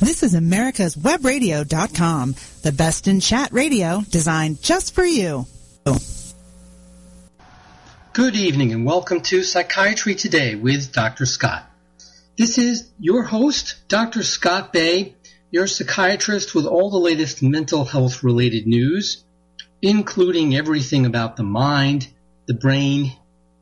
This is America's Webradio.com, the best in chat radio designed just for you. Good evening and welcome to Psychiatry Today with Dr. Scott. This is your host, Dr. Scott Bay, your psychiatrist with all the latest mental health related news, including everything about the mind, the brain,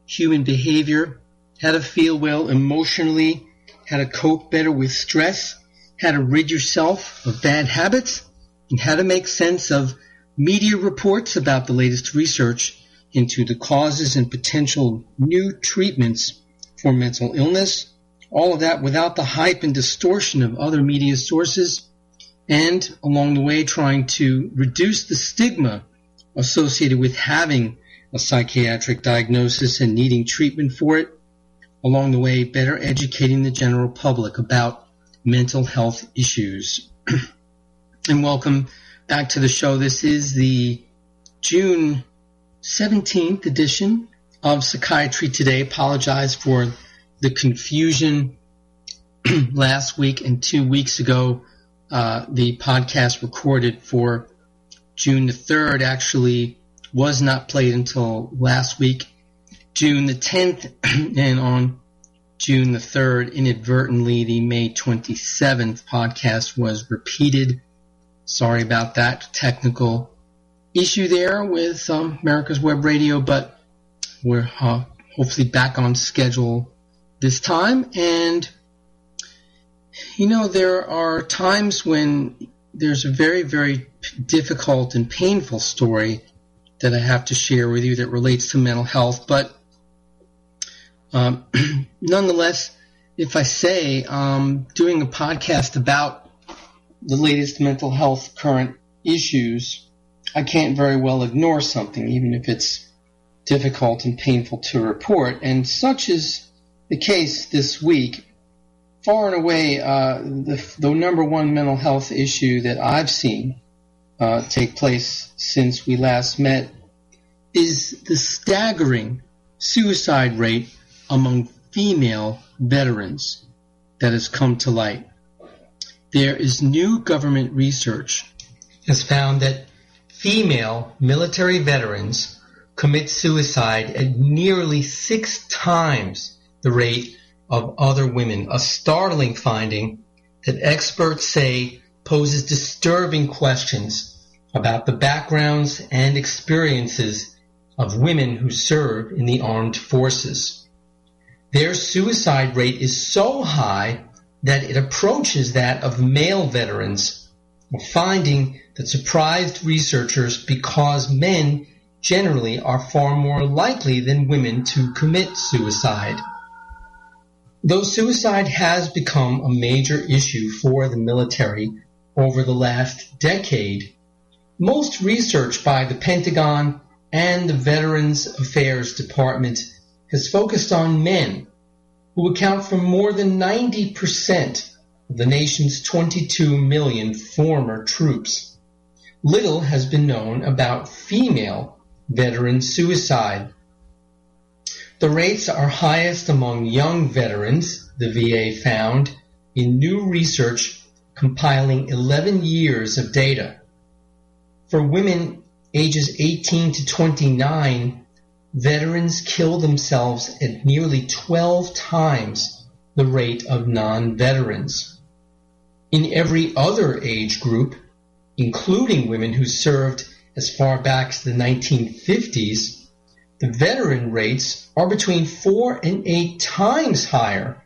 human behavior, how to feel well emotionally, how to cope better with stress, how to rid yourself of bad habits, and how to make sense of media reports about the latest research into the causes and potential new treatments for mental illness. All of that without the hype and distortion of other media sources, and along the way trying to reduce the stigma associated with having a psychiatric diagnosis and needing treatment for it. Along the way, better educating the general public about mental health issues. and welcome back to the show. This is the June 17th edition of Psychiatry Today. Apologize for the confusion last week and two weeks ago. Uh, the podcast recorded for June the 3rd actually was not played until last week, June the 10th, and on June the 3rd, inadvertently, the May 27th podcast was repeated. Sorry about that technical issue there with um, America's Web Radio, but we're uh, hopefully back on schedule this time. And, you know, there are times when there's a very, very difficult and painful story that I have to share with you that relates to mental health, but um, nonetheless, if I say um, doing a podcast about the latest mental health current issues, I can't very well ignore something, even if it's difficult and painful to report. And such is the case this week. Far and away, uh, the, the, number one mental health issue that I've seen uh, take place since we last met is the staggering suicide rate among female veterans that has come to light. There is new government research has found that female military veterans commit suicide at nearly six times the rate of other women, a startling finding that experts say poses disturbing questions about the backgrounds and experiences of women who serve in the armed forces. Their suicide rate is so high that it approaches that of male veterans, a finding that surprised researchers because men generally are far more likely than women to commit suicide. Though suicide has become a major issue for the military over the last decade, most research by the Pentagon and the Veterans Affairs Department has focused on men, who account for more than 90% of the nation's 22 million former troops. Little has been known about female veteran suicide. The rates are highest among young veterans, the VA found, in new research compiling 11 years of data. For women ages 18 to 29, veterans kill themselves at nearly 12 times the rate of non-veterans. In every other age group, including women who served as far back as the 1950s, the veteran rates are between four and eight times higher,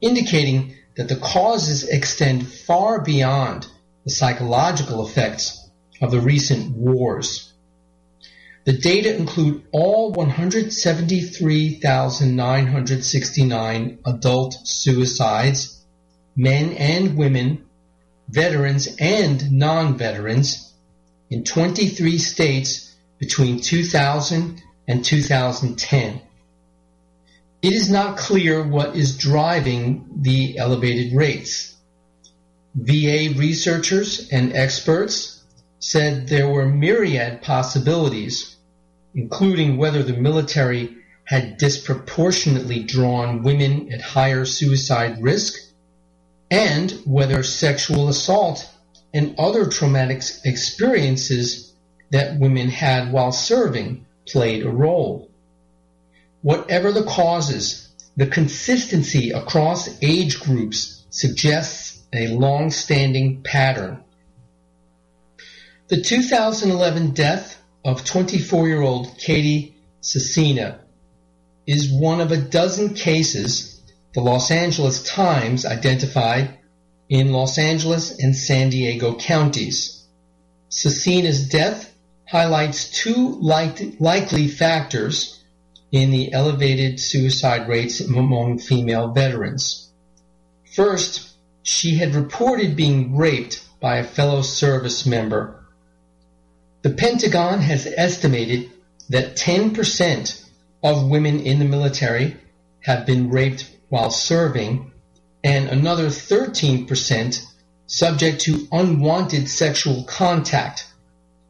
indicating that the causes extend far beyond the psychological effects of the recent wars. The data include all 173,969 adult suicides, men and women, veterans and non-veterans, in 23 states between 2000 and 2010. It is not clear what is driving the elevated rates. VA researchers and experts said there were myriad possibilities including whether the military had disproportionately drawn women at higher suicide risk and whether sexual assault and other traumatic experiences that women had while serving played a role. Whatever the causes, the consistency across age groups suggests a long-standing pattern. The 2011 death of 24-year-old Katie Cecina is one of a dozen cases the Los Angeles Times identified in Los Angeles and San Diego counties. Cecina's death highlights two likely factors in the elevated suicide rates among female veterans. First, she had reported being raped by a fellow service member. The Pentagon has estimated that 10% of women in the military have been raped while serving, and another 13% subject to unwanted sexual contact,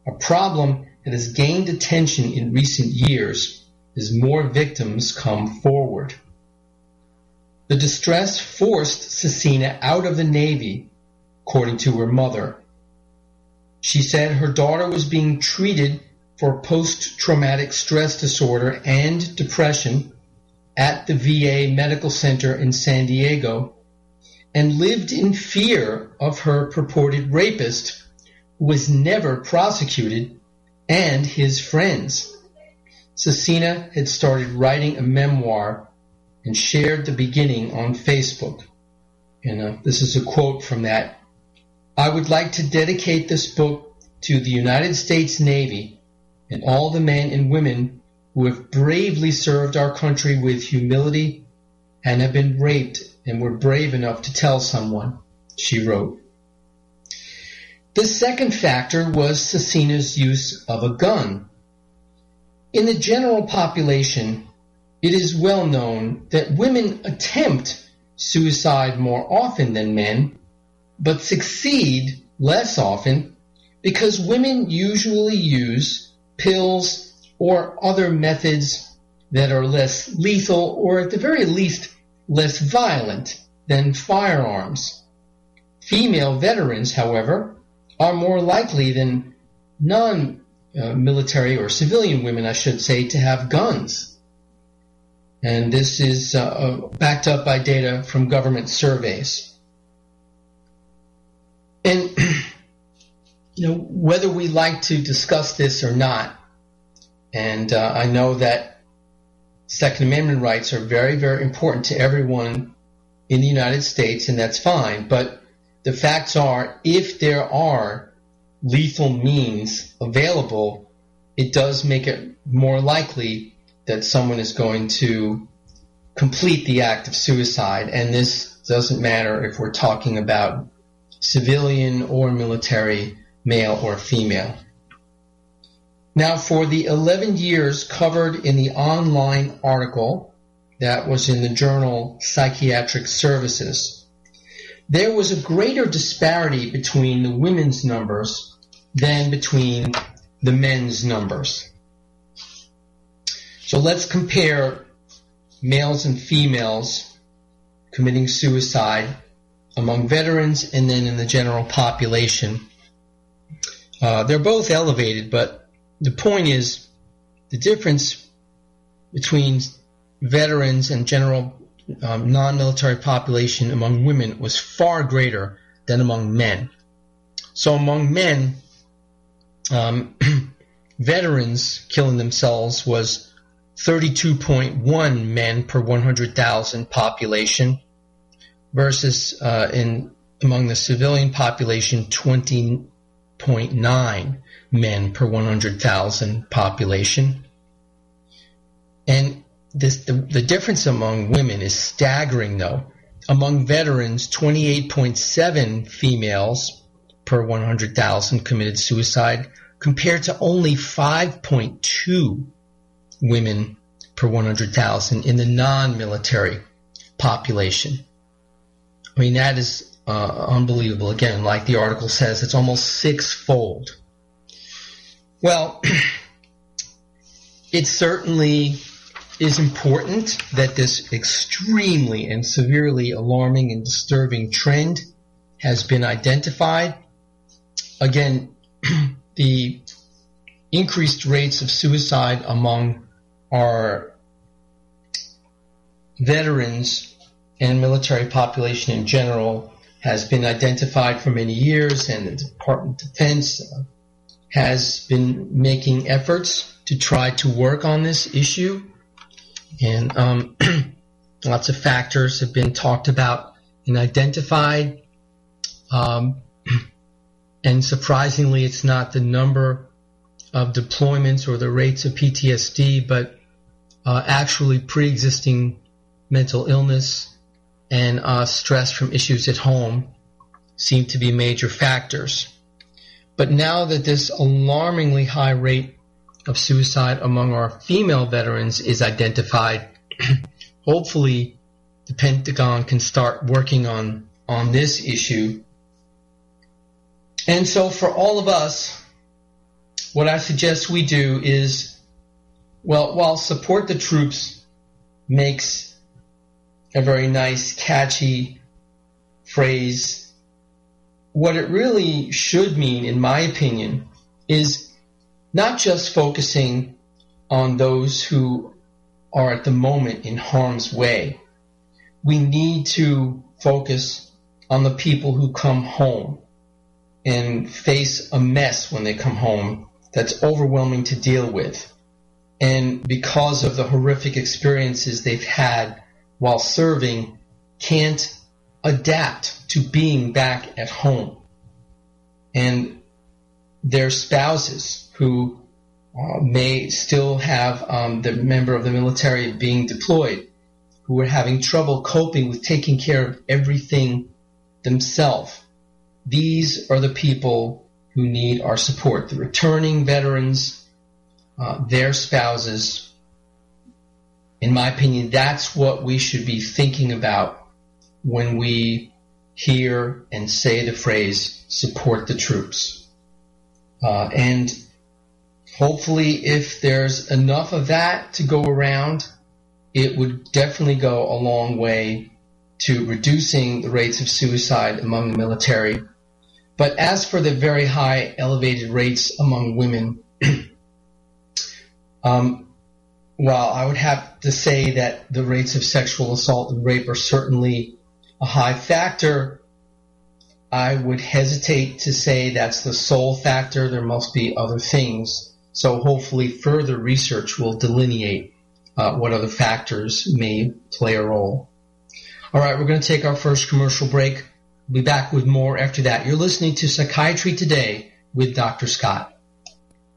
a problem that has gained attention in recent years as more victims come forward. The distress forced Cecina out of the Navy, according to her mother. She said her daughter was being treated for post-traumatic stress disorder and depression at the VA Medical Center in San Diego and lived in fear of her purported rapist, who was never prosecuted, and his friends. Cecina had started writing a memoir and shared the beginning on Facebook. And uh, this is a quote from that. I would like to dedicate this book to the United States Navy and all the men and women who have bravely served our country with humility and have been raped and were brave enough to tell someone, she wrote. The second factor was Cecina's use of a gun. In the general population, it is well known that women attempt suicide more often than men, but succeed less often because women usually use pills or other methods that are less lethal or at the very least less violent than firearms. Female veterans, however, are more likely than non-military or civilian women, I should say, to have guns. And this is uh, uh backed up by data from government surveys. And, you know, whether we like to discuss this or not, and uh, I know that Second Amendment rights are very, very important to everyone in the United States, and that's fine. But the facts are, if there are lethal means available, it does make it more likely that someone is going to complete the act of suicide. And this doesn't matter if we're talking about civilian or military, male or female. Now, for the 11 years covered in the online article that was in the journal Psychiatric Services, there was a greater disparity between the women's numbers than between the men's numbers. So let's compare males and females committing suicide among veterans and then in the general population. Uh, they're both elevated, but the point is the difference between veterans and general um, non-military population among women was far greater than among men. So among men, um, veterans killing themselves was 32.1 men per 100,000 population versus uh, in among the civilian population 20.9 men per 100,000 population. And this, the, the difference among women is staggering though. Among veterans, 28.7 females per 100,000 committed suicide compared to only 5.2 women per 100,000 in the non-military population. I mean, that is uh, unbelievable. Again, like the article says, it's almost sixfold. Well, it certainly is important that this extremely and severely alarming and disturbing trend has been identified. Again, the increased rates of suicide among our veterans and military population in general has been identified for many years, and the Department of Defense has been making efforts to try to work on this issue. And um, lots of factors have been talked about and identified. Um, and surprisingly, it's not the number of deployments or the rates of PTSD, but uh, actually pre-existing mental illness and uh, stress from issues at home seem to be major factors. But now that this alarmingly high rate of suicide among our female veterans is identified, hopefully the Pentagon can start working on, on this issue. And so for all of us, what I suggest we do is, well, while support the troops makes a very nice, catchy phrase, what it really should mean, in my opinion, is not just focusing on those who are at the moment in harm's way. We need to focus on the people who come home and face a mess when they come home that's overwhelming to deal with. And because of the horrific experiences they've had while serving, can't adapt to being back at home. And their spouses who uh, may still have um, the member of the military being deployed, who are having trouble coping with taking care of everything themselves. These are the people who need our support. The returning veterans, uh, their spouses. In my opinion, that's what we should be thinking about when we hear and say the phrase support the troops. Uh, and hopefully if there's enough of that to go around, it would definitely go a long way to reducing the rates of suicide among the military. But as for the very high elevated rates among women, um, while I would have to say that the rates of sexual assault and rape are certainly a high factor, I would hesitate to say that's the sole factor. There must be other things so hopefully further research will delineate uh, what other factors may play a role. All right, we're going to take our first commercial break. We'll be back with more after that. You're listening to Psychiatry Today with Dr. Scott.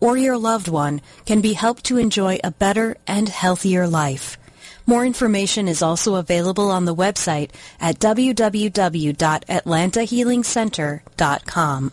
or your loved one can be helped to enjoy a better and healthier life. More information is also available on the website at www.atlantahealingcenter.com.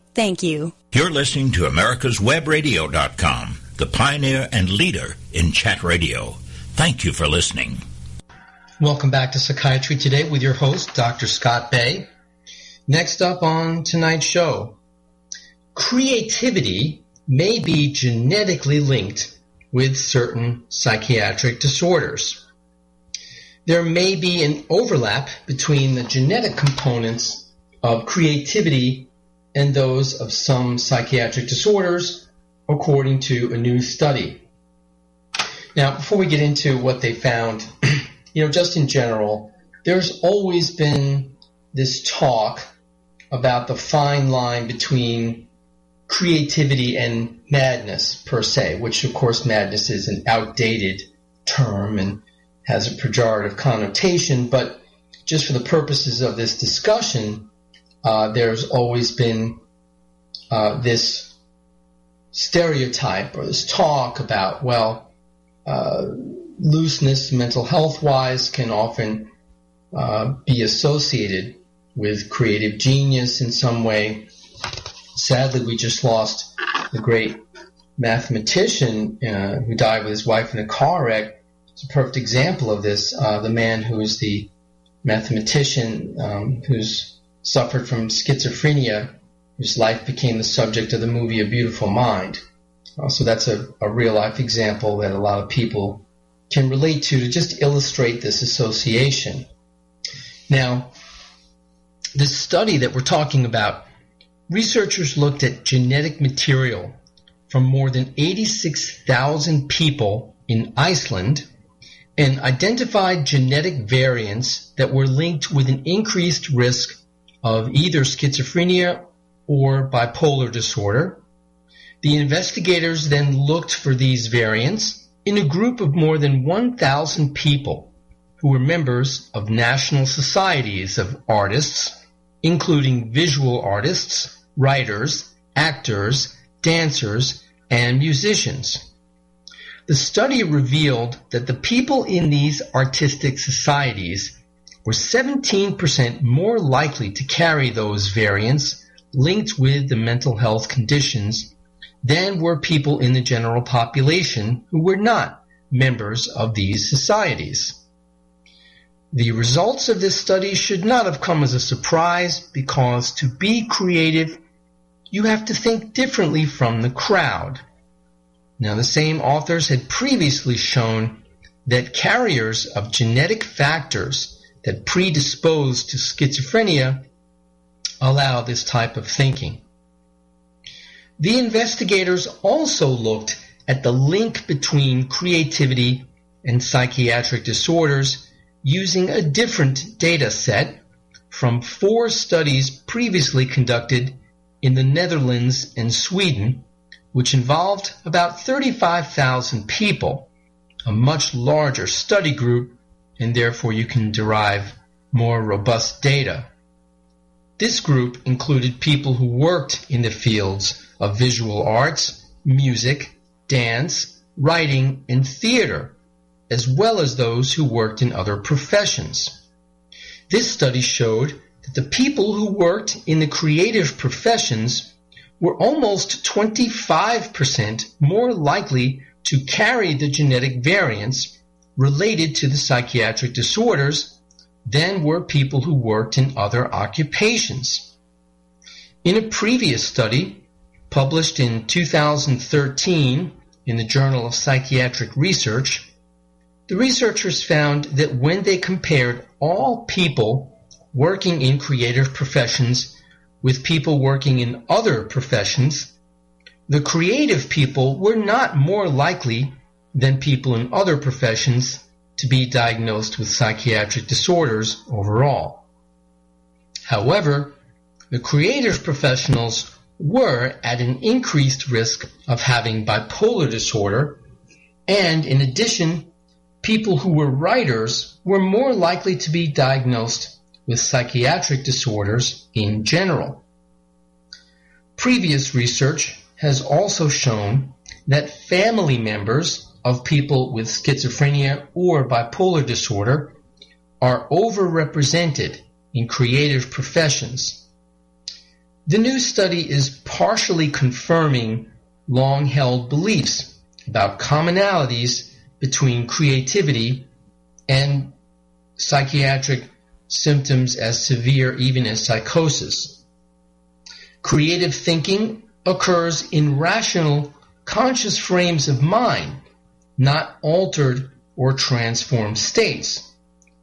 Thank you. You're listening to America'sWebRadio.com, the pioneer and leader in chat radio. Thank you for listening. Welcome back to Psychiatry Today with your host, Dr. Scott Bay. Next up on tonight's show, creativity may be genetically linked with certain psychiatric disorders. there may be an overlap between the genetic components of creativity and those of some psychiatric disorders, according to a new study. Now, before we get into what they found, you know, just in general, there's always been this talk about the fine line between creativity and madness per se, which of course madness is an outdated term and has a pejorative connotation, but just for the purposes of this discussion, uh, there's always been uh, this stereotype or this talk about, well, uh, looseness mental health wise can often uh, be associated with creative genius in some way. Sadly, we just lost the great mathematician uh, who died with his wife in a car wreck. It's a perfect example of this. Uh, the man who is the mathematician um, who's suffered from schizophrenia, whose life became the subject of the movie A Beautiful Mind. Uh, so that's a, a real life example that a lot of people can relate to to just illustrate this association. Now, this study that we're talking about, researchers looked at genetic material from more than 86,000 people in Iceland and identified genetic variants that were linked with an increased risk of either schizophrenia or bipolar disorder. The investigators then looked for these variants in a group of more than 1,000 people who were members of national societies of artists, including visual artists, writers, actors, dancers, and musicians. The study revealed that the people in these artistic societies were 17% more likely to carry those variants linked with the mental health conditions than were people in the general population who were not members of these societies. The results of this study should not have come as a surprise because to be creative, you have to think differently from the crowd. Now, the same authors had previously shown that carriers of genetic factors that predispose to schizophrenia allow this type of thinking. The investigators also looked at the link between creativity and psychiatric disorders using a different data set from four studies previously conducted in the Netherlands and Sweden, which involved about 35,000 people, a much larger study group, and therefore you can derive more robust data. This group included people who worked in the fields of visual arts, music, dance, writing, and theater, as well as those who worked in other professions. This study showed that the people who worked in the creative professions were almost 25% more likely to carry the genetic variants related to the psychiatric disorders than were people who worked in other occupations. In a previous study, published in 2013 in the Journal of Psychiatric Research, the researchers found that when they compared all people working in creative professions with people working in other professions, the creative people were not more likely than people in other professions to be diagnosed with psychiatric disorders overall. However, the creative professionals were at an increased risk of having bipolar disorder, and in addition, people who were writers were more likely to be diagnosed with psychiatric disorders in general. Previous research has also shown that family members of people with schizophrenia or bipolar disorder are overrepresented in creative professions. The new study is partially confirming long held beliefs about commonalities between creativity and psychiatric symptoms as severe even as psychosis. Creative thinking occurs in rational, conscious frames of mind, not altered or transformed states,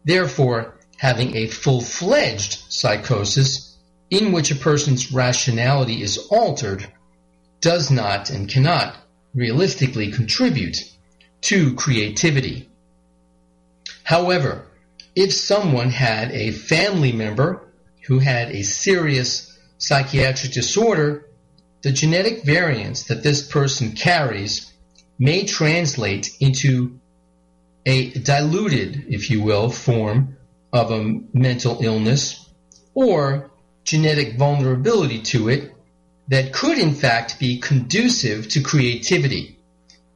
Therefore, having a full-fledged psychosis in which a person's rationality is altered does not and cannot realistically contribute to creativity. However, if someone had a family member who had a serious psychiatric disorder, the genetic variants that this person carries may translate into a diluted, if you will, form of a mental illness or genetic vulnerability to it that could in fact be conducive to creativity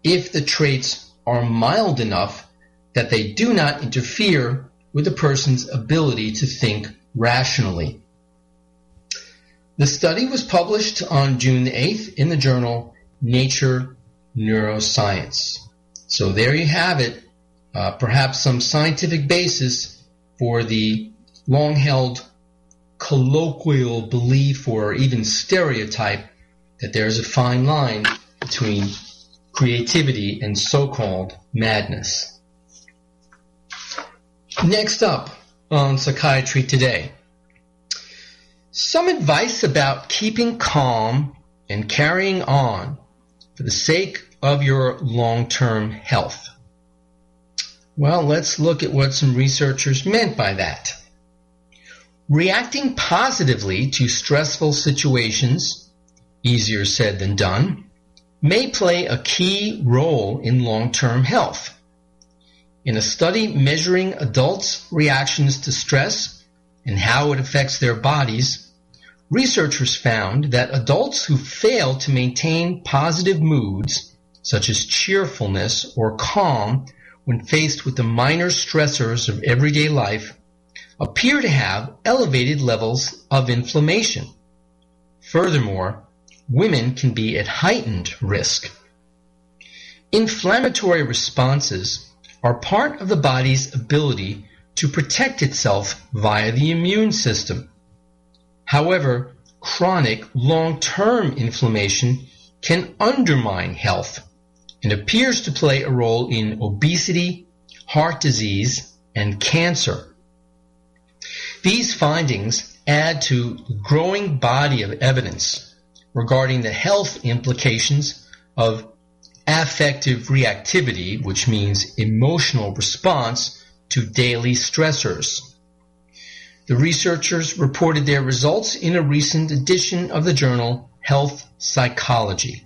if the traits are mild enough that they do not interfere with a person's ability to think rationally. The study was published on June 8th in the journal Nature Neuroscience. So there you have it, uh, perhaps some scientific basis for the long held colloquial belief or even stereotype that there's a fine line between creativity and so-called madness. Next up on Psychiatry Today. Some advice about keeping calm and carrying on for the sake of your long-term health. Well, let's look at what some researchers meant by that. Reacting positively to stressful situations, easier said than done, may play a key role in long-term health. In a study measuring adults' reactions to stress and how it affects their bodies, researchers found that adults who fail to maintain positive moods, such as cheerfulness or calm, when faced with the minor stressors of everyday life, appear to have elevated levels of inflammation. Furthermore, women can be at heightened risk. Inflammatory responses are part of the body's ability to protect itself via the immune system. However, chronic long-term inflammation can undermine health and appears to play a role in obesity, heart disease, and cancer. These findings add to the growing body of evidence regarding the health implications of affective reactivity, which means emotional response to daily stressors. The researchers reported their results in a recent edition of the journal Health Psychology.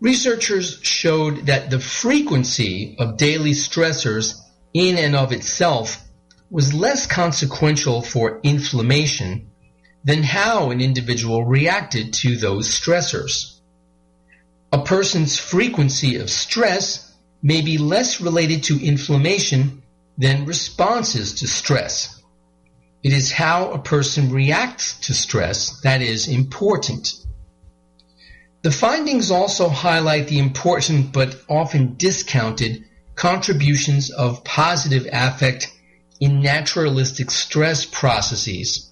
Researchers showed that the frequency of daily stressors in and of itself was less consequential for inflammation than how an individual reacted to those stressors. A person's frequency of stress may be less related to inflammation than responses to stress. It is how a person reacts to stress that is important. The findings also highlight the important but often discounted contributions of positive affect in naturalistic stress processes.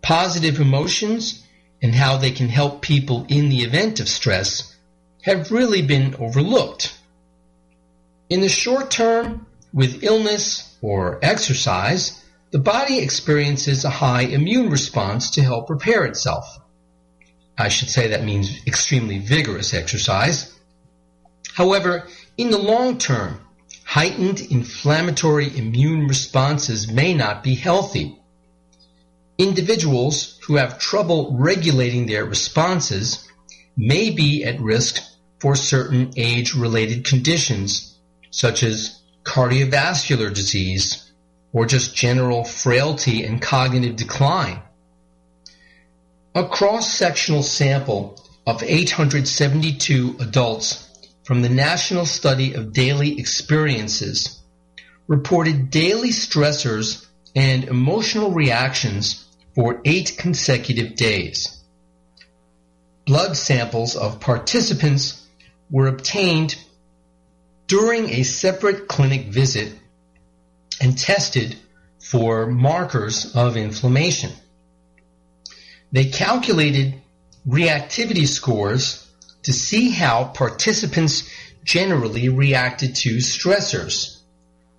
Positive emotions and how they can help people in the event of stress have really been overlooked. In the short term, with illness or exercise, the body experiences a high immune response to help repair itself. I should say that means extremely vigorous exercise. However, in the long term, heightened inflammatory immune responses may not be healthy. Individuals who have trouble regulating their responses may be at risk for certain age-related conditions, such as cardiovascular disease or just general frailty and cognitive decline. A cross-sectional sample of 872 adults from the National Study of Daily Experiences reported daily stressors and emotional reactions for eight consecutive days. Blood samples of participants were obtained during a separate clinic visit and tested for markers of inflammation. They calculated reactivity scores to see how participants generally reacted to stressors.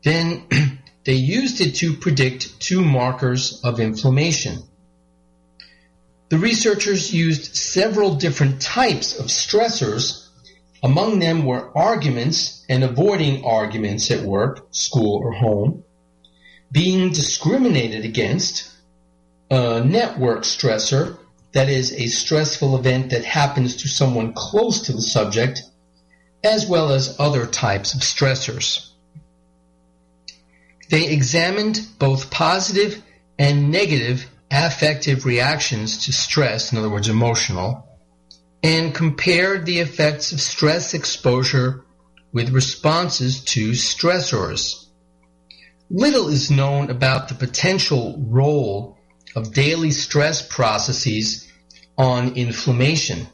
Then they used it to predict two markers of inflammation. The researchers used several different types of stressors. Among them were arguments and avoiding arguments at work, school, or home, being discriminated against, a network stressor, that is a stressful event that happens to someone close to the subject, as well as other types of stressors. They examined both positive and negative affective reactions to stress, in other words, emotional, and compared the effects of stress exposure with responses to stressors. Little is known about the potential role of daily stress processes on inflammation.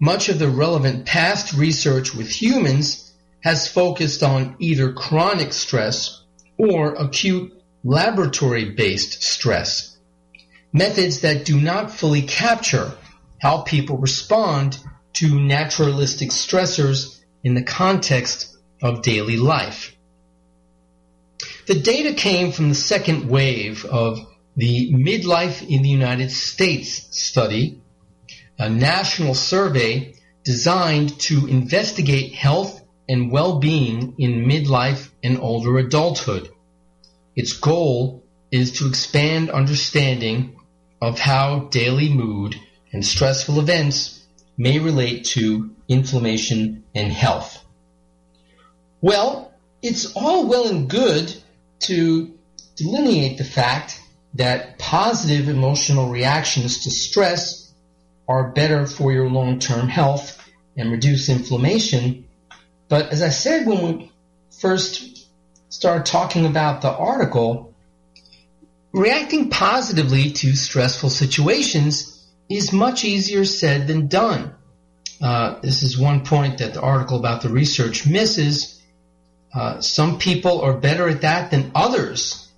Much of the relevant past research with humans has focused on either chronic stress or acute laboratory-based stress, methods that do not fully capture how people respond to naturalistic stressors in the context of daily life. The data came from the second wave of the Midlife in the United States study, a national survey designed to investigate health and well-being in midlife and older adulthood. Its goal is to expand understanding of how daily mood and stressful events may relate to inflammation and health. Well, it's all well and good to delineate the fact that positive emotional reactions to stress are better for your long-term health and reduce inflammation. But as I said when we first started talking about the article, reacting positively to stressful situations is much easier said than done. Uh, this is one point that the article about the research misses. Uh, some people are better at that than others.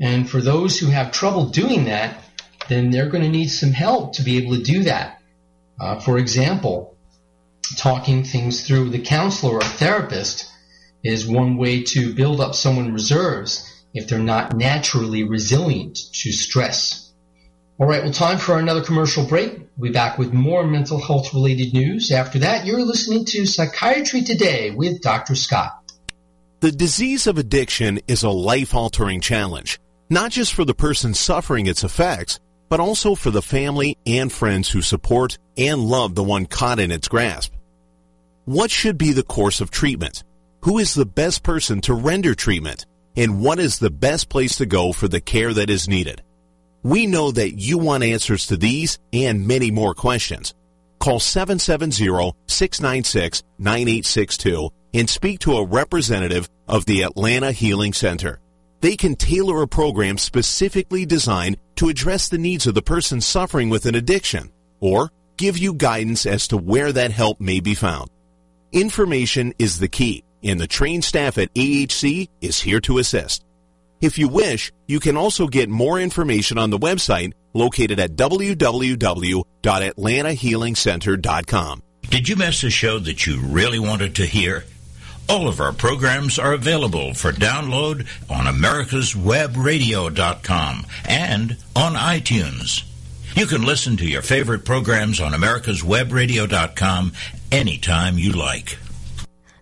And for those who have trouble doing that, then they're going to need some help to be able to do that. Uh, for example, talking things through with a counselor or a therapist is one way to build up someone's reserves if they're not naturally resilient to stress. All right, well, time for another commercial break. We'll be back with more mental health related news. After that, you're listening to Psychiatry Today with Dr. Scott. The disease of addiction is a life altering challenge not just for the person suffering its effects, but also for the family and friends who support and love the one caught in its grasp. What should be the course of treatment? Who is the best person to render treatment? And what is the best place to go for the care that is needed? We know that you want answers to these and many more questions. Call 770-696-9862 and speak to a representative of the Atlanta Healing Center. They can tailor a program specifically designed to address the needs of the person suffering with an addiction or give you guidance as to where that help may be found. Information is the key, and the trained staff at AHC is here to assist. If you wish, you can also get more information on the website located at www.atlantahealingcenter.com. Did you miss a show that you really wanted to hear? All of our programs are available for download on americaswebradio.com and on iTunes. You can listen to your favorite programs on americaswebradio.com anytime you like.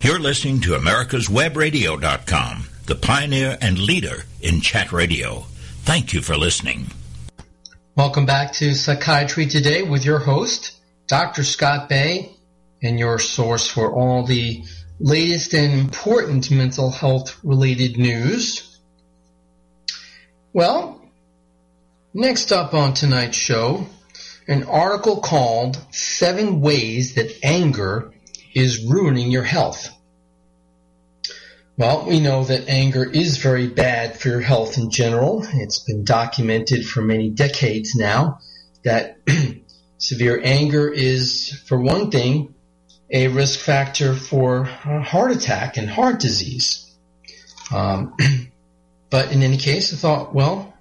You're listening to americaswebradio.com, the pioneer and leader in chat radio. Thank you for listening. Welcome back to Psychiatry Today with your host, Dr. Scott Bay, and your source for all the latest and important mental health related news. Well, next up on tonight's show, an article called Seven Ways That Anger is ruining your health. Well, we know that anger is very bad for your health in general. It's been documented for many decades now that severe anger is, for one thing, a risk factor for heart attack and heart disease. Um, but in any case, I thought, well,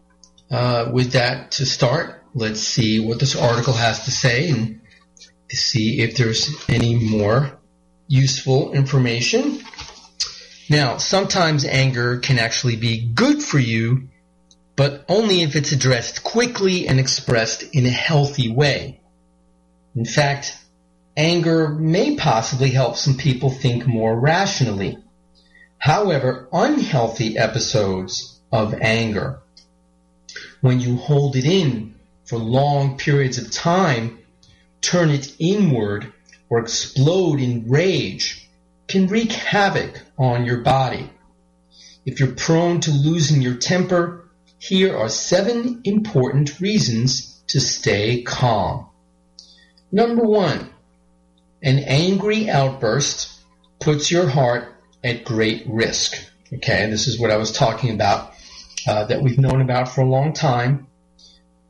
uh, with that to start, let's see what this article has to say and to see if there's any more useful information. Now, sometimes anger can actually be good for you, but only if it's addressed quickly and expressed in a healthy way. In fact, anger may possibly help some people think more rationally. However, unhealthy episodes of anger, when you hold it in for long periods of time, turn it inward, or explode in rage, can wreak havoc on your body. If you're prone to losing your temper, here are seven important reasons to stay calm. Number one, an angry outburst puts your heart at great risk. Okay, this is what I was talking about uh, that we've known about for a long time.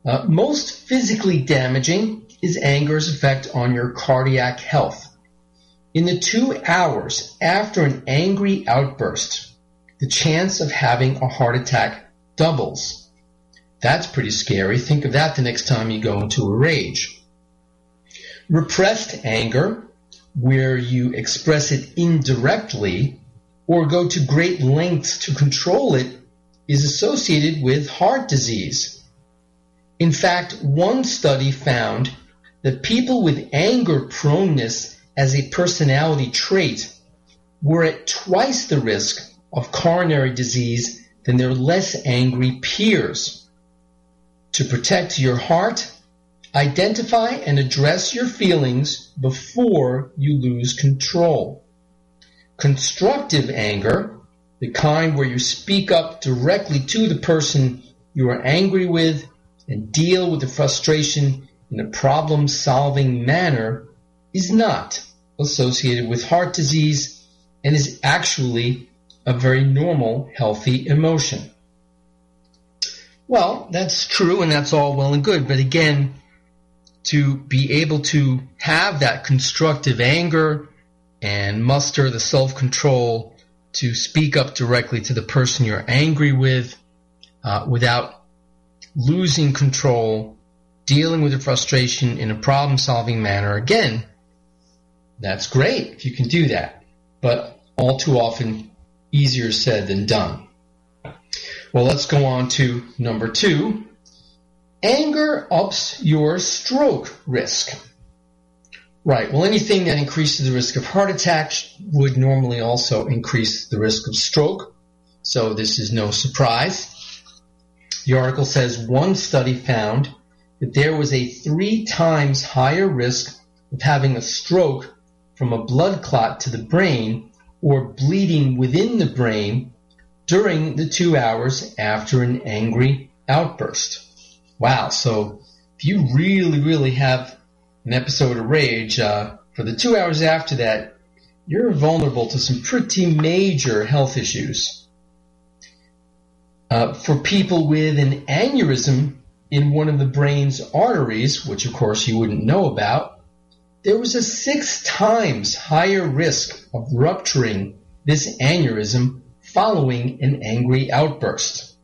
Uh, most physically damaging is anger's effect on your cardiac health. In the two hours after an angry outburst, the chance of having a heart attack doubles. That's pretty scary. Think of that the next time you go into a rage. Repressed anger, where you express it indirectly or go to great lengths to control it, is associated with heart disease. In fact, one study found that people with anger proneness as a personality trait were at twice the risk of coronary disease than their less angry peers. To protect your heart, identify and address your feelings before you lose control. Constructive anger, the kind where you speak up directly to the person you are angry with and deal with the frustration in a problem solving manner is not associated with heart disease and is actually a very normal, healthy emotion. Well, that's true and that's all well and good, but again, to be able to have that constructive anger and muster the self control to speak up directly to the person you're angry with uh, without losing control dealing with your frustration in a problem solving manner, again, that's great if you can do that. But all too often, easier said than done. Well, let's go on to number two. Anger ups your stroke risk. Right. Well, anything that increases the risk of heart attack would normally also increase the risk of stroke. So this is no surprise. The article says one study found that there was a three times higher risk of having a stroke from a blood clot to the brain or bleeding within the brain during the two hours after an angry outburst. Wow, so if you really, really have an episode of rage, uh, for the two hours after that, you're vulnerable to some pretty major health issues. Uh, for people with an aneurysm, in one of the brain's arteries, which of course you wouldn't know about, there was a six times higher risk of rupturing this aneurysm following an angry outburst.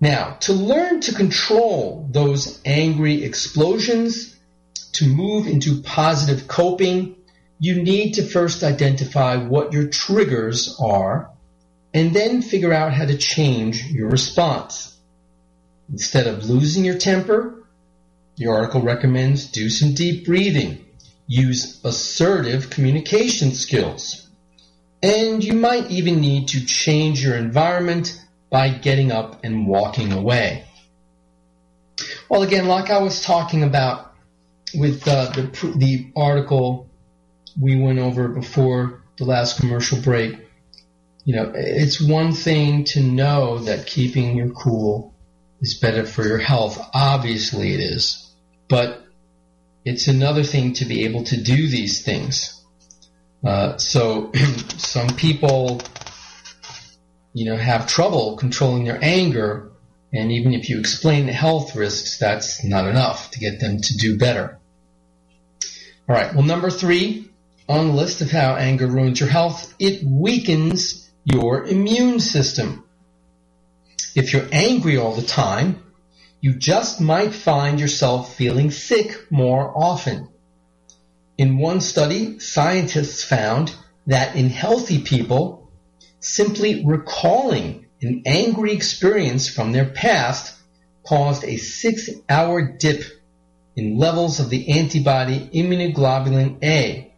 Now, to learn to control those angry explosions, to move into positive coping, you need to first identify what your triggers are and then figure out how to change your response. Instead of losing your temper, the article recommends do some deep breathing. Use assertive communication skills. And you might even need to change your environment by getting up and walking away. Well, again, like I was talking about with uh, the, the article we went over before the last commercial break, you know, it's one thing to know that keeping your cool is better for your health. Obviously it is. But it's another thing to be able to do these things. Uh, so some people you know, have trouble controlling their anger. And even if you explain the health risks, that's not enough to get them to do better. All right. Well, number three on the list of how anger ruins your health, it weakens your immune system. If you're angry all the time, you just might find yourself feeling sick more often. In one study, scientists found that in healthy people, simply recalling an angry experience from their past caused a six hour dip in levels of the antibody immunoglobulin A,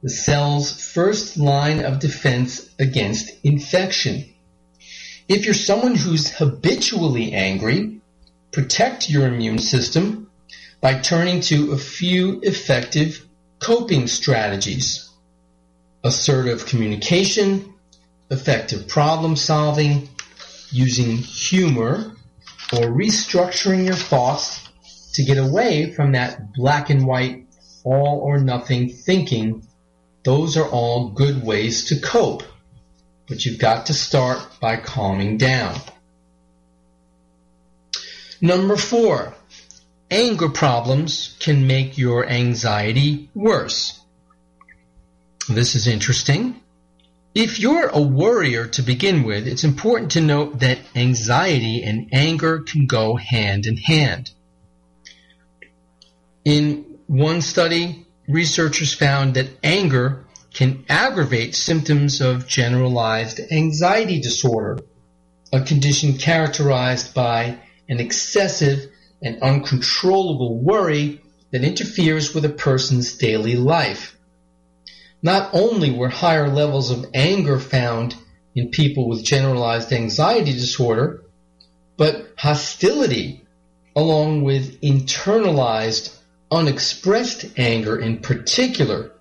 the cell's first line of defense against infection. If you're someone who's habitually angry, protect your immune system by turning to a few effective coping strategies. Assertive communication, effective problem solving, using humor, or restructuring your thoughts to get away from that black and white all or nothing thinking. Those are all good ways to cope but you've got to start by calming down. Number four, anger problems can make your anxiety worse. This is interesting. If you're a worrier to begin with, it's important to note that anxiety and anger can go hand in hand. In one study, researchers found that anger can aggravate symptoms of generalized anxiety disorder, a condition characterized by an excessive and uncontrollable worry that interferes with a person's daily life. Not only were higher levels of anger found in people with generalized anxiety disorder, but hostility, along with internalized, unexpressed anger in particular,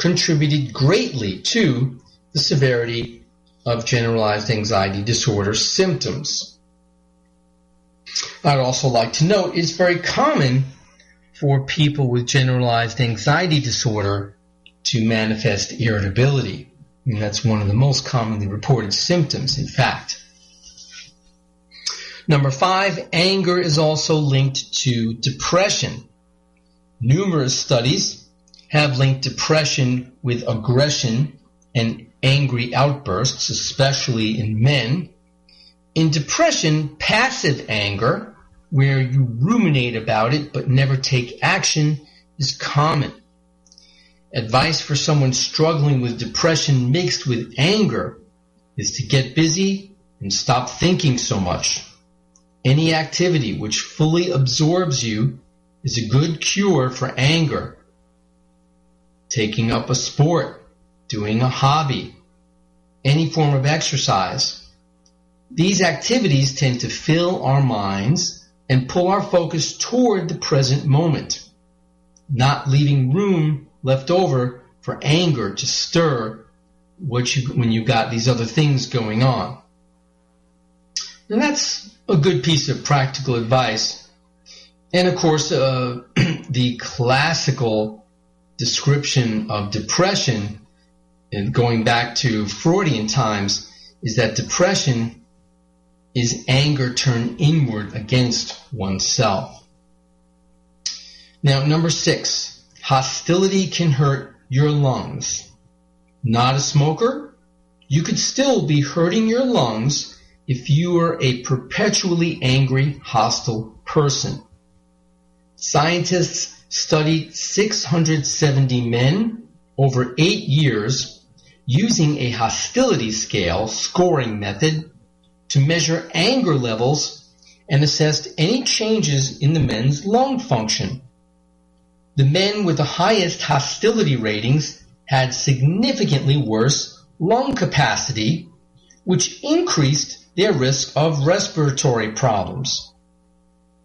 contributed greatly to the severity of generalized anxiety disorder symptoms. I'd also like to note it's very common for people with generalized anxiety disorder to manifest irritability. And that's one of the most commonly reported symptoms, in fact. Number five, anger is also linked to depression. Numerous studies have linked depression with aggression and angry outbursts, especially in men. In depression, passive anger, where you ruminate about it but never take action, is common. Advice for someone struggling with depression mixed with anger is to get busy and stop thinking so much. Any activity which fully absorbs you is a good cure for anger taking up a sport, doing a hobby, any form of exercise. These activities tend to fill our minds and pull our focus toward the present moment, not leaving room left over for anger to stir what you, when you got these other things going on. And that's a good piece of practical advice. And of course, uh, the classical description of depression, and going back to Freudian times, is that depression is anger turned inward against oneself. Now, number six, hostility can hurt your lungs. Not a smoker? You could still be hurting your lungs if you are a perpetually angry, hostile person. Scientists studied 670 men over eight years using a hostility scale scoring method to measure anger levels and assessed any changes in the men's lung function. The men with the highest hostility ratings had significantly worse lung capacity, which increased their risk of respiratory problems.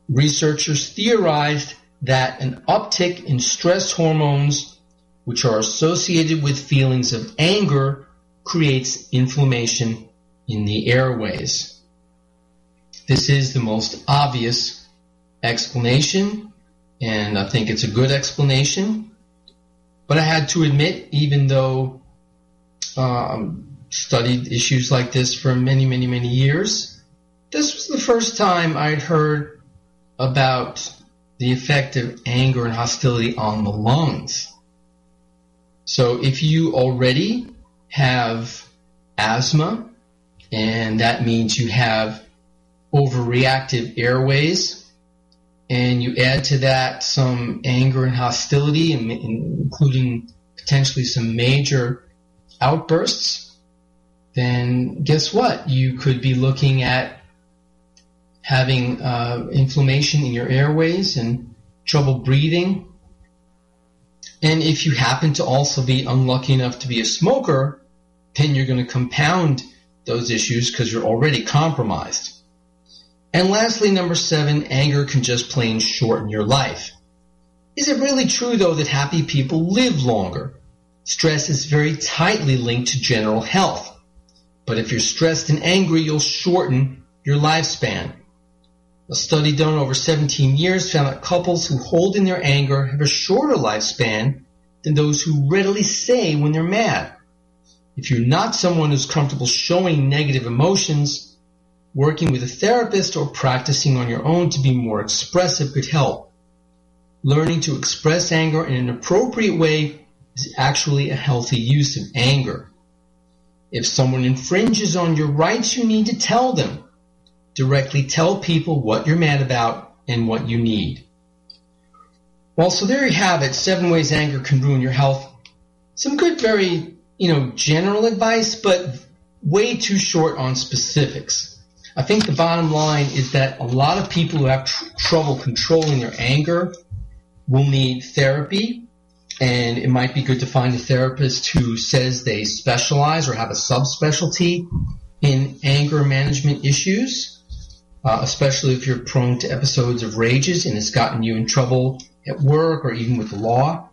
Researchers theorized that an uptick in stress hormones, which are associated with feelings of anger, creates inflammation in the airways. This is the most obvious explanation, and I think it's a good explanation. But I had to admit, even though um, studied issues like this for many, many, many years. This was the first time I'd heard about the effect of anger and hostility on the lungs. So if you already have asthma, and that means you have overreactive airways, and you add to that some anger and hostility, including potentially some major outbursts, then guess what? You could be looking at having uh, inflammation in your airways and trouble breathing. And if you happen to also be unlucky enough to be a smoker, then you're going to compound those issues because you're already compromised. And lastly, number seven, anger can just plain shorten your life. Is it really true though that happy people live longer? Stress is very tightly linked to general health. But if you're stressed and angry, you'll shorten your lifespan. A study done over 17 years found that couples who hold in their anger have a shorter lifespan than those who readily say when they're mad. If you're not someone who's comfortable showing negative emotions, working with a therapist or practicing on your own to be more expressive could help. Learning to express anger in an appropriate way is actually a healthy use of anger. If someone infringes on your rights, you need to tell them. Directly tell people what you're mad about and what you need. Well, so there you have it. Seven ways anger can ruin your health. Some good, very, you know, general advice, but way too short on specifics. I think the bottom line is that a lot of people who have tr- trouble controlling their anger will need therapy and it might be good to find a therapist who says they specialize or have a subspecialty in anger management issues, uh, especially if you're prone to episodes of rages and it's gotten you in trouble at work or even with the law.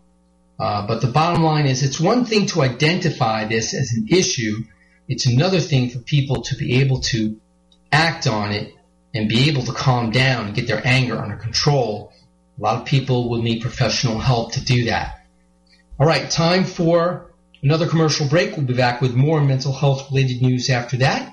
Uh, but the bottom line is it's one thing to identify this as an issue. It's another thing for people to be able to act on it and be able to calm down and get their anger under control. A lot of people will need professional help to do that. All right, time for another commercial break. We'll be back with more mental health related news after that.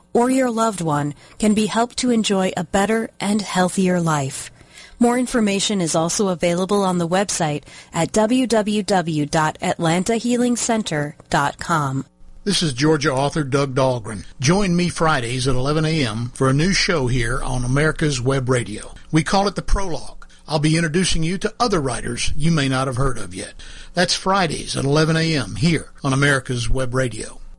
or your loved one can be helped to enjoy a better and healthier life. More information is also available on the website at www.atlantahealingcenter.com. This is Georgia author Doug Dahlgren. Join me Fridays at 11 a.m. for a new show here on America's Web Radio. We call it The Prologue. I'll be introducing you to other writers you may not have heard of yet. That's Fridays at 11 a.m. here on America's Web Radio.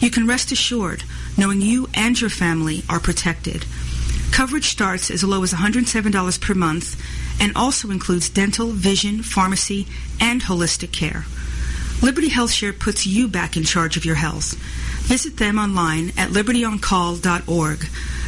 you can rest assured knowing you and your family are protected. Coverage starts as low as $107 per month and also includes dental, vision, pharmacy, and holistic care. Liberty HealthShare puts you back in charge of your health. Visit them online at libertyoncall.org.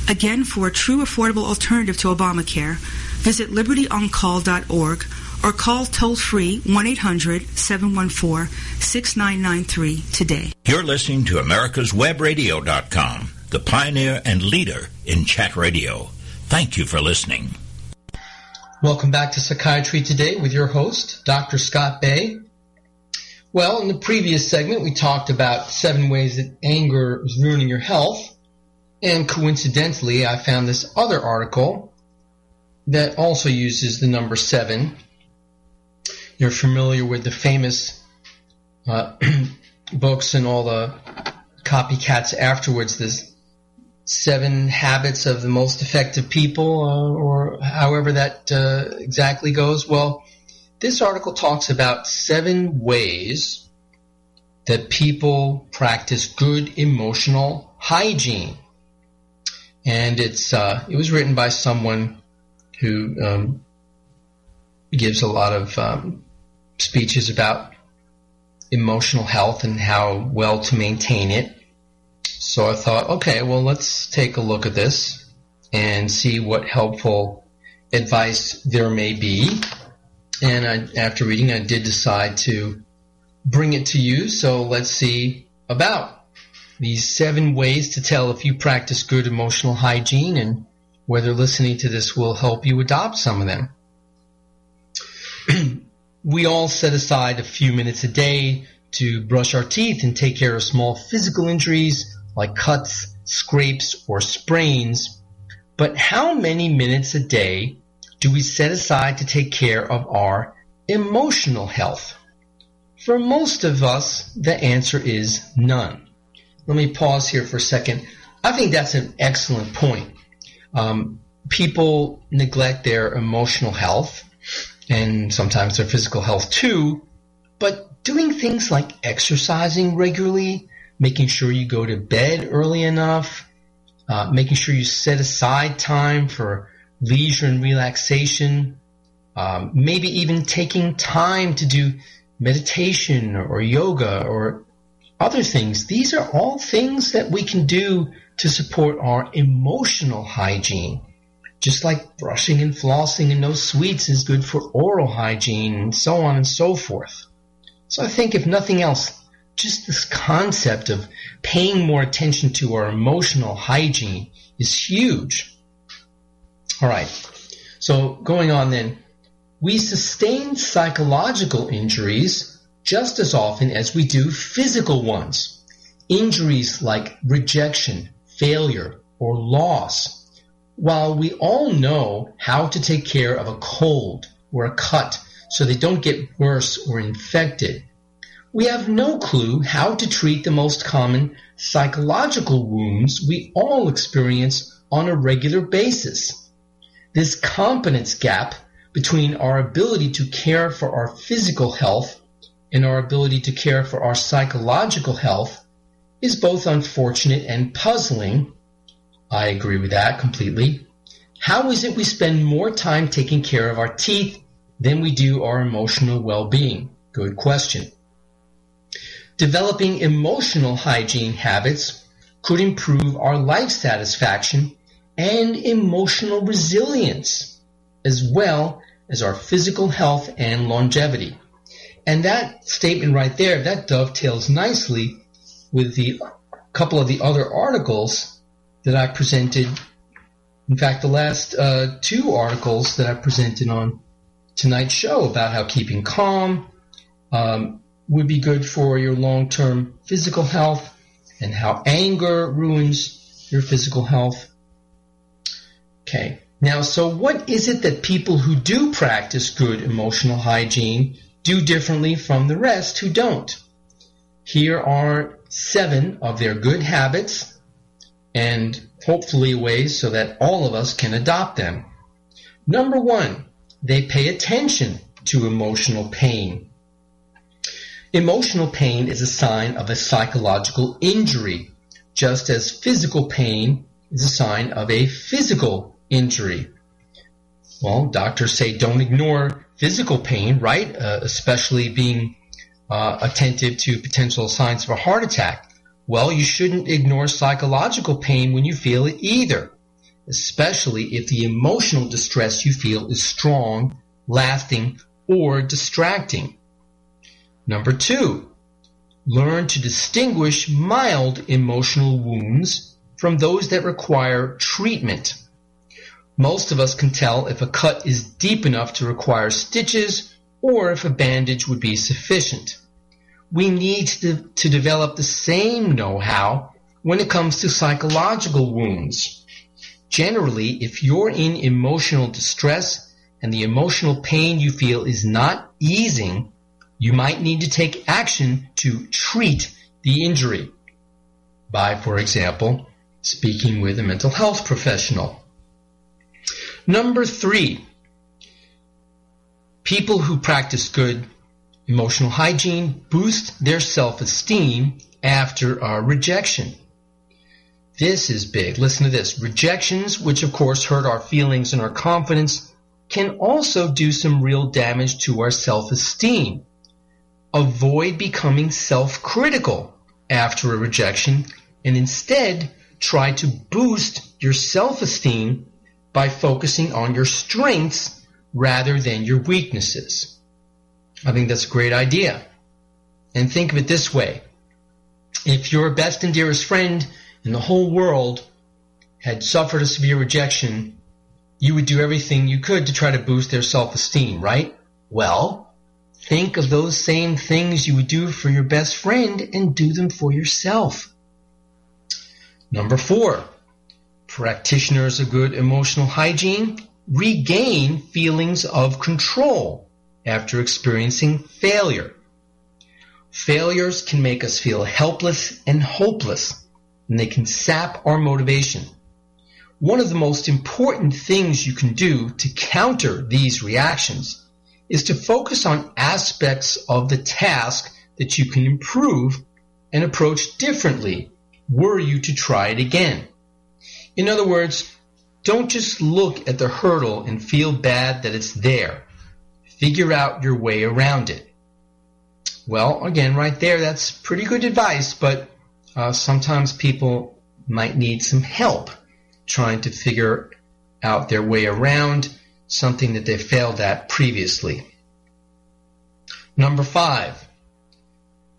Again, for a true affordable alternative to Obamacare, visit libertyoncall.org or call toll free 1 800 714 6993 today. You're listening to America'sWebRadio.com, the pioneer and leader in chat radio. Thank you for listening. Welcome back to Psychiatry Today with your host, Dr. Scott Bay. Well, in the previous segment, we talked about seven ways that anger is ruining your health. And coincidentally, I found this other article that also uses the number seven. You're familiar with the famous uh, books and all the copycats afterwards. There's seven habits of the most effective people, uh, or however that uh, exactly goes. Well, this article talks about seven ways that people practice good emotional hygiene and it's uh, it was written by someone who um, gives a lot of um, speeches about emotional health and how well to maintain it. So I thought, okay, well, let's take a look at this and see what helpful advice there may be. And I, after reading, I did decide to bring it to you. So let's see about these seven ways to tell if you practice good emotional hygiene and whether listening to this will help you adopt some of them. we all set aside a few minutes a day to brush our teeth and take care of small physical injuries like cuts, scrapes, or sprains. But how many minutes a day do we set aside to take care of our emotional health? For most of us, the answer is none let me pause here for a second. I think that's an excellent point. Um, people neglect their emotional health and sometimes their physical health too, but doing things like exercising regularly, making sure you go to bed early enough, uh, making sure you set aside time for leisure and relaxation, um, maybe even taking time to do meditation or, or yoga or other things. These are all things that we can do to support our emotional hygiene. Just like brushing and flossing and no sweets is good for oral hygiene and so on and so forth. So I think if nothing else, just this concept of paying more attention to our emotional hygiene is huge. Alright, so going on then, we sustain psychological injuries just as often as we do physical ones. Injuries like rejection, failure, or loss. While we all know how to take care of a cold or a cut so they don't get worse or infected, we have no clue how to treat the most common psychological wounds we all experience on a regular basis. This competence gap between our ability to care for our physical health and our ability to care for our psychological health is both unfortunate and puzzling. I agree with that completely. How is it we spend more time taking care of our teeth than we do our emotional well-being? Good question. Developing emotional hygiene habits could improve our life satisfaction and emotional resilience, as well as our physical health and longevity. And that statement right there, that dovetails nicely with the couple of the other articles that I presented. In fact, the last uh, two articles that I presented on tonight's show about how keeping calm um, would be good for your long-term physical health and how anger ruins your physical health. Okay. Now, so what is it that people who do practice good emotional hygiene do differently from the rest who don't. Here are seven of their good habits and hopefully ways so that all of us can adopt them. Number one, they pay attention to emotional pain. Emotional pain is a sign of a psychological injury, just as physical pain is a sign of a physical injury. Well, doctors say don't ignore physical pain, right? Uh, especially being uh, attentive to potential signs of a heart attack. Well, you shouldn't ignore psychological pain when you feel it either, especially if the emotional distress you feel is strong, lasting, or distracting. Number two, learn to distinguish mild emotional wounds from those that require treatment. Most of us can tell if a cut is deep enough to require stitches or if a bandage would be sufficient. We need to, to develop the same know-how when it comes to psychological wounds. Generally, if you're in emotional distress and the emotional pain you feel is not easing, you might need to take action to treat the injury by, for example, speaking with a mental health professional. Number three, people who practice good emotional hygiene boost their self-esteem after a rejection. This is big. Listen to this. Rejections, which of course hurt our feelings and our confidence, can also do some real damage to our self-esteem. Avoid becoming self-critical after a rejection and instead try to boost your self-esteem by focusing on your strengths rather than your weaknesses. I think that's a great idea. And think of it this way. If your best and dearest friend in the whole world had suffered a severe rejection, you would do everything you could to try to boost their self-esteem, right? Well, think of those same things you would do for your best friend and do them for yourself. Number four, practitioners of good emotional hygiene regain feelings of control after experiencing failure. Failures can make us feel helpless and hopeless, and they can sap our motivation. One of the most important things you can do to counter these reactions is to focus on aspects of the task that you can improve and approach differently were you to try it again. In other words, don't just look at the hurdle and feel bad that it's there. Figure out your way around it. Well, again, right there, that's pretty good advice, but uh, sometimes people might need some help trying to figure out their way around something that they failed at previously. Number five,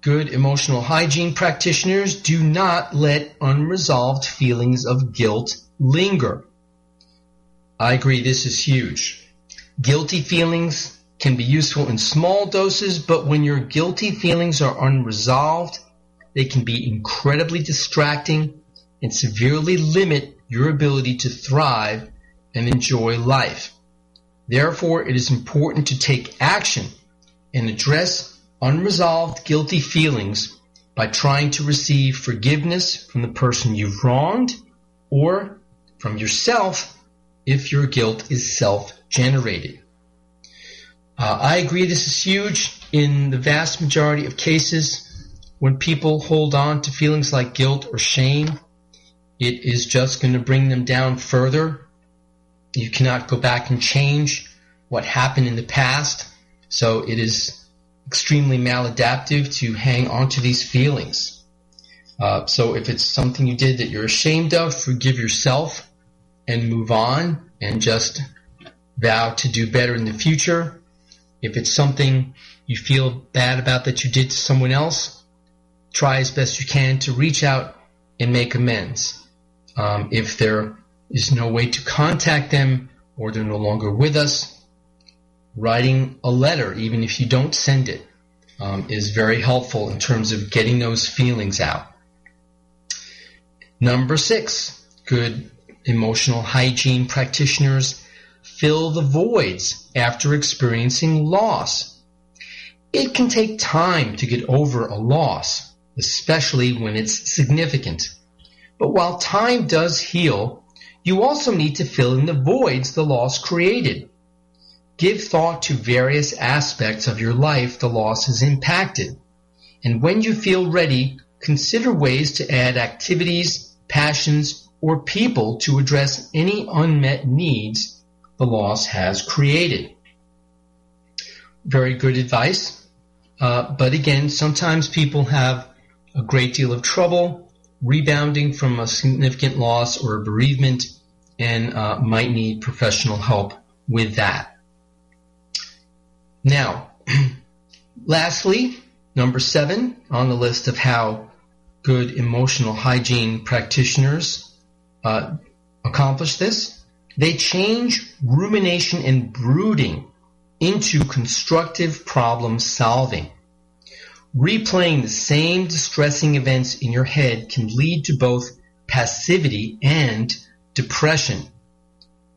Good emotional hygiene practitioners do not let unresolved feelings of guilt linger. I agree this is huge. Guilty feelings can be useful in small doses, but when your guilty feelings are unresolved, they can be incredibly distracting and severely limit your ability to thrive and enjoy life. Therefore, it is important to take action and address unresolved guilty feelings by trying to receive forgiveness from the person you've wronged or from yourself if your guilt is self-generated. Uh, I agree this is huge. In the vast majority of cases, when people hold on to feelings like guilt or shame, it is just going to bring them down further. You cannot go back and change what happened in the past. So it is extremely maladaptive to hang on to these feelings. Uh, so if it's something you did that you're ashamed of, forgive yourself and move on and just vow to do better in the future. If it's something you feel bad about that you did to someone else, try as best you can to reach out and make amends. Um, if there is no way to contact them or they're no longer with us, writing a letter, even if you don't send it, um, is very helpful in terms of getting those feelings out. Number six, good emotional hygiene practitioners fill the voids after experiencing loss. It can take time to get over a loss, especially when it's significant. But while time does heal, you also need to fill in the voids the loss created. Give thought to various aspects of your life the loss has impacted. And when you feel ready, consider ways to add activities, passions, or people to address any unmet needs the loss has created. Very good advice. Uh, but again, sometimes people have a great deal of trouble rebounding from a significant loss or a bereavement and uh, might need professional help with that. Now, lastly, number seven on the list of how good emotional hygiene practitioners uh, accomplish this, they change rumination and brooding into constructive problem solving. replaying the same distressing events in your head can lead to both passivity and depression.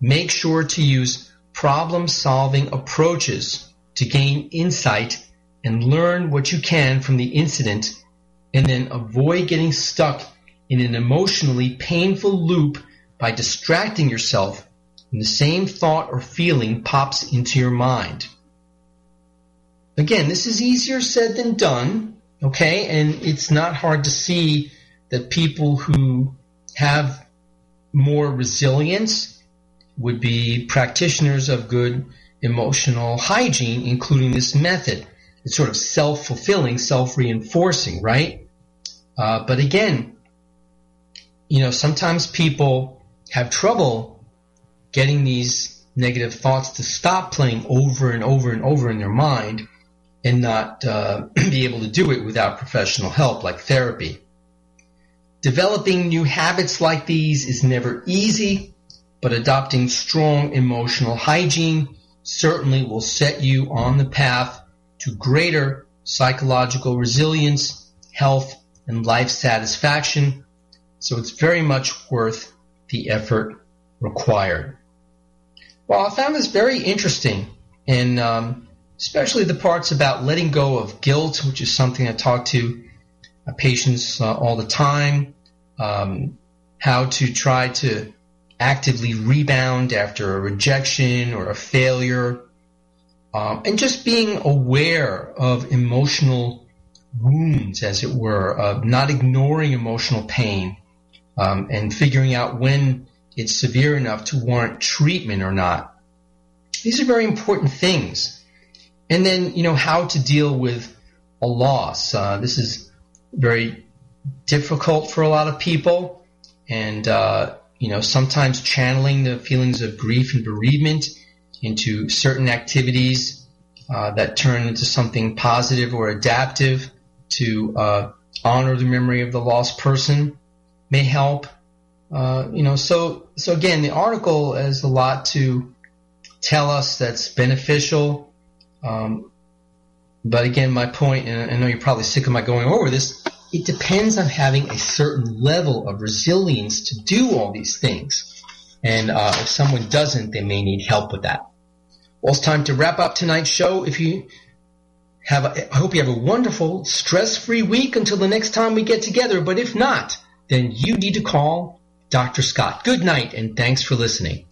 Make sure to use problem solving approaches to gain insight and learn what you can from the incident and then avoid getting stuck in an emotionally painful loop by distracting yourself when the same thought or feeling pops into your mind. Again, this is easier said than done, okay? And it's not hard to see that people who have more resilience would be practitioners of good emotional hygiene, including this method. It's sort of self-fulfilling, self-reinforcing, right? Uh, but again, you know, sometimes people have trouble getting these negative thoughts to stop playing over and over and over in their mind and not uh, be able to do it without professional help like therapy. Developing new habits like these is never easy, but adopting strong emotional hygiene certainly will set you on the path to greater psychological resilience, health, and life satisfaction. So it's very much worth the effort required. Well, I found this very interesting, and um, especially the parts about letting go of guilt, which is something I talk to uh, patients uh, all the time. Um, how to try to actively rebound after a rejection or a failure, um, and just being aware of emotional wounds, as it were, of not ignoring emotional pain, um, and figuring out when it's severe enough to warrant treatment or not. These are very important things. And then, you know, how to deal with a loss. Uh, this is very difficult for a lot of people. And, uh, you know, sometimes channeling the feelings of grief and bereavement into certain activities uh, that turn into something positive or adaptive to uh, honor the memory of the lost person may help. Uh, you know, so so again, the article has a lot to tell us that's beneficial. Um, but again, my point, and I know you're probably sick of my going over this, it depends on having a certain level of resilience to do all these things. And uh, if someone doesn't, they may need help with that. Well, it's time to wrap up tonight's show. If you have, a, I hope you have a wonderful, stress-free week until the next time we get together. But if not, then you need to call Dr. Scott. Good night, and thanks for listening.